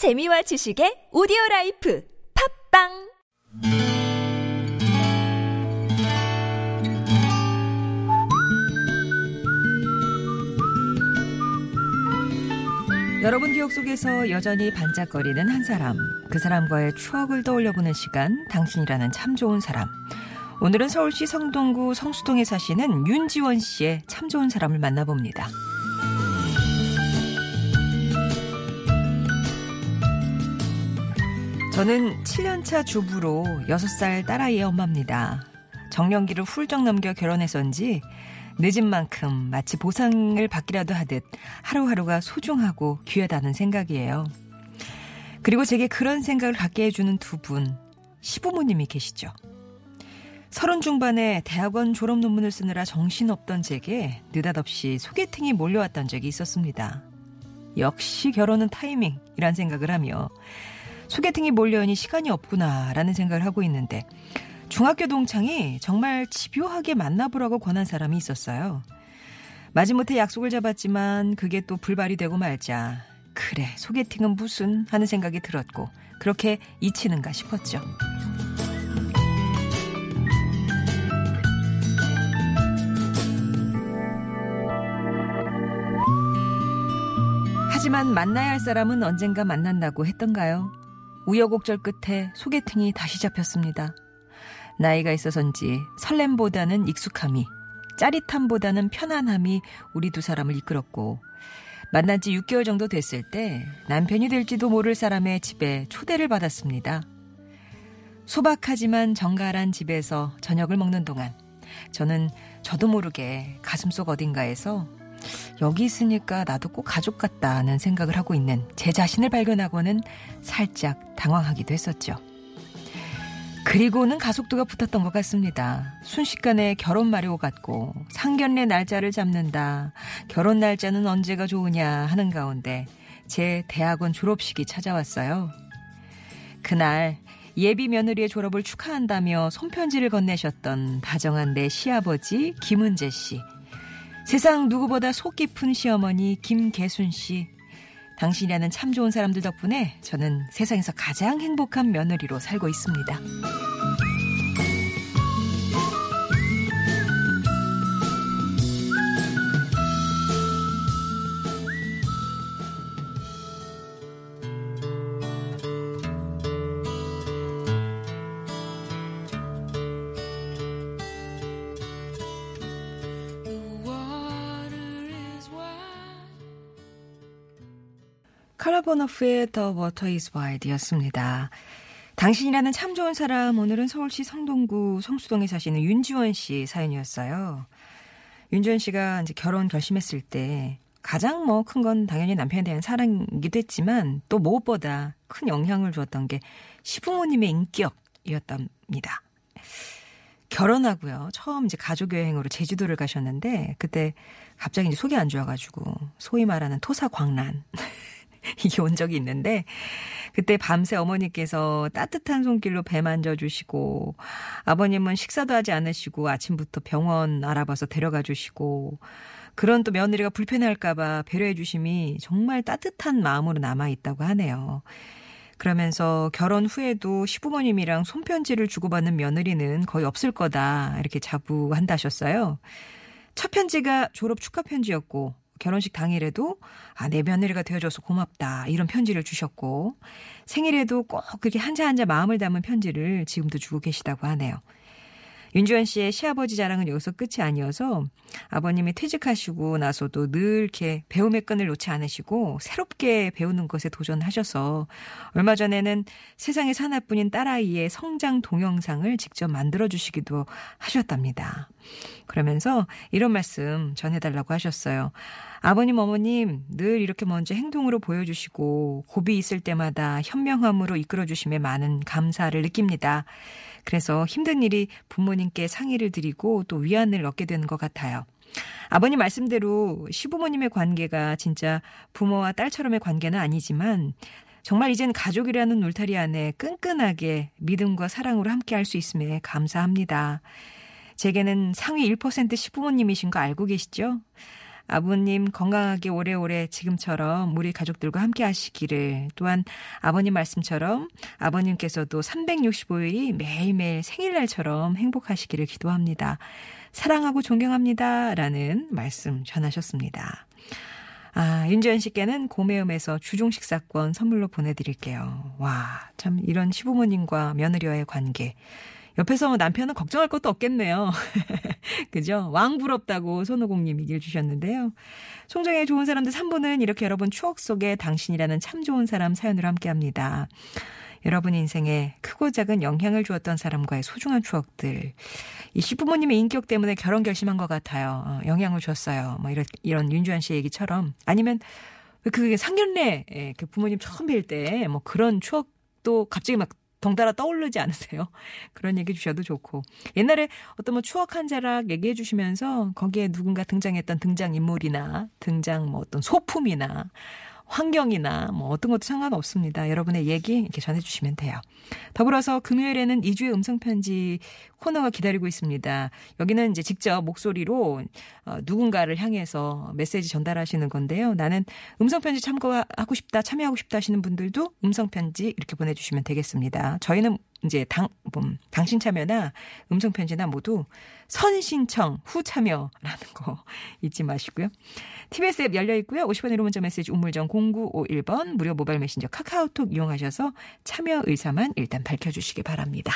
재미와 지식의 오디오 라이프 팟빵 여러분 기억 속에서 여전히 반짝거리는 한 사람, 그 사람과의 추억을 떠올려보는 시간, 당신이라는 참 좋은 사람. 오늘은 서울시 성동구 성수동에 사시는 윤지원 씨의 참 좋은 사람을 만나봅니다. 저는 7년차 주부로 6살 딸아이의 엄마입니다. 정년기를 훌쩍 넘겨 결혼해서인지 늦은 만큼 마치 보상을 받기라도 하듯 하루하루가 소중하고 귀하다는 생각이에요. 그리고 제게 그런 생각을 갖게 해주는 두 분, 시부모님이 계시죠. 서른 중반에 대학원 졸업 논문을 쓰느라 정신없던 제게 느닷없이 소개팅이 몰려왔던 적이 있었습니다. 역시 결혼은 타이밍이란 생각을 하며 소개팅이 몰려오니 시간이 없구나라는 생각을 하고 있는데 중학교 동창이 정말 집요하게 만나보라고 권한 사람이 있었어요. 마지못해 약속을 잡았지만 그게 또 불발이 되고 말자 그래 소개팅은 무슨 하는 생각이 들었고 그렇게 잊히는가 싶었죠. 하지만 만나야 할 사람은 언젠가 만난다고 했던가요? 우여곡절 끝에 소개팅이 다시 잡혔습니다. 나이가 있어서인지 설렘보다는 익숙함이, 짜릿함보다는 편안함이 우리 두 사람을 이끌었고, 만난 지 6개월 정도 됐을 때 남편이 될지도 모를 사람의 집에 초대를 받았습니다. 소박하지만 정갈한 집에서 저녁을 먹는 동안 저는 저도 모르게 가슴속 어딘가에서 여기 있으니까 나도 꼭 가족 같다는 생각을 하고 있는 제 자신을 발견하고는 살짝 당황하기도 했었죠. 그리고는 가속도가 붙었던 것 같습니다. 순식간에 결혼 마료 같고 상견례 날짜를 잡는다. 결혼 날짜는 언제가 좋으냐 하는 가운데 제 대학원 졸업식이 찾아왔어요. 그날 예비 며느리의 졸업을 축하한다며 손편지를 건네셨던 다정한 내 시아버지 김은재 씨. 세상 누구보다 속 깊은 시어머니 김계순 씨. 당신이라는 참 좋은 사람들 덕분에 저는 세상에서 가장 행복한 며느리로 살고 있습니다. 칼라보너프의 The Water is Wide였습니다. 당신이라는 참 좋은 사람, 오늘은 서울시 성동구 성수동에 사시는 윤지원 씨 사연이었어요. 윤지원 씨가 이제 결혼 결심했을 때 가장 뭐 큰 건 당연히 남편에 대한 사랑이기도 했지만 또 무엇보다 큰 영향을 주었던 게 시부모님의 인격이었답니다. 결혼하고요. 처음 이제 가족 여행으로 제주도를 가셨는데 그때 갑자기 이제 속이 안 좋아가지고 소위 말하는 토사 광란 이게 온 적이 있는데 그때 밤새 어머니께서 따뜻한 손길로 배 만져주시고 아버님은 식사도 하지 않으시고 아침부터 병원 알아봐서 데려가 주시고 그런 또 며느리가 불편할까봐 배려해 주심이 정말 따뜻한 마음으로 남아있다고 하네요. 그러면서 결혼 후에도 시부모님이랑 손편지를 주고받는 며느리는 거의 없을 거다 이렇게 자부한다셨어요. 첫 편지가 졸업 축하 편지였고 결혼식 당일에도 아, 내 며느리가 되어줘서 고맙다. 이런 편지를 주셨고 생일에도 꼭 그렇게 한자 한자 마음을 담은 편지를 지금도 주고 계시다고 하네요. 윤주현 씨의 시아버지 자랑은 여기서 끝이 아니어서 아버님이 퇴직하시고 나서도 늘 이렇게 배움의 끈을 놓지 않으시고 새롭게 배우는 것에 도전하셔서 얼마 전에는 세상에 하나뿐인 딸아이의 성장 동영상을 직접 만들어주시기도 하셨답니다. 그러면서 이런 말씀 전해달라고 하셨어요. 아버님, 어머님, 늘 이렇게 먼저 행동으로 보여주시고, 고비 있을 때마다 현명함으로 이끌어주심에 많은 감사를 느낍니다. 그래서 힘든 일이 부모님 께 상의를 드리고 또 위안을 얻게 되는 것 같아요. 아버님 말씀대로 시부모님의 관계가 진짜 부모와 딸처럼의 관계는 아니지만 정말 이젠 가족이라는 울타리 안에 끈끈하게 믿음과 사랑으로 함께 할 수 있음에 감사합니다. 제게는 상위 1% 시부모님이신 거 알고 계시죠? 아버님 건강하게 오래오래 지금처럼 우리 가족들과 함께 하시기를 또한 아버님 말씀처럼 아버님께서도 365일이 매일매일 생일날처럼 행복하시기를 기도합니다. 사랑하고 존경합니다. 라는 말씀 전하셨습니다. 아, 윤지연 씨께는 고매음에서 주중 식사권 선물로 보내드릴게요. 와, 참 이런 시부모님과 며느리와의 관계. 옆에서 남편은 걱정할 것도 없겠네요. 그죠? 왕부럽다고 손오공님 얘기를 주셨는데요. 송정의 좋은 사람들 3부는 이렇게 여러분 추억 속에 당신이라는 참 좋은 사람 사연으로 함께 합니다. 여러분 인생에 크고 작은 영향을 주었던 사람과의 소중한 추억들. 이 시부모님의 인격 때문에 결혼 결심한 것 같아요. 어, 영향을 줬어요. 뭐 이런, 이런 윤주한 씨 얘기처럼. 아니면 그 상견례, 예, 그 부모님 처음 뵐 때 뭐 그런 추억도 갑자기 막 덩달아 떠오르지 않으세요? 그런 얘기 주셔도 좋고. 옛날에 어떤 뭐 추억 한 자락 얘기해 주시면서 거기에 누군가 등장했던 등장인물이나 등장 뭐 어떤 소품이나 환경이나 뭐 어떤 것도 상관없습니다. 여러분의 얘기 이렇게 전해주시면 돼요. 더불어서 금요일에는 2주의 음성편지 코너가 기다리고 있습니다. 여기는 이제 직접 목소리로 어, 누군가를 향해서 메시지 전달하시는 건데요. 나는 음성편지 참고하고 싶다, 참여하고 싶다 하시는 분들도 음성편지 이렇게 보내주시면 되겠습니다. 저희는 이제 당, 뭐, 당신 참여나 음성 편지나 모두 선 신청 후 참여라는 거 잊지 마시고요. TBS 앱 열려 있고요. 50원 1호 문자 메시지 우물정 0951번 무료 모바일 메신저 카카오톡 이용하셔서 참여 의사만 일단 밝혀주시기 바랍니다.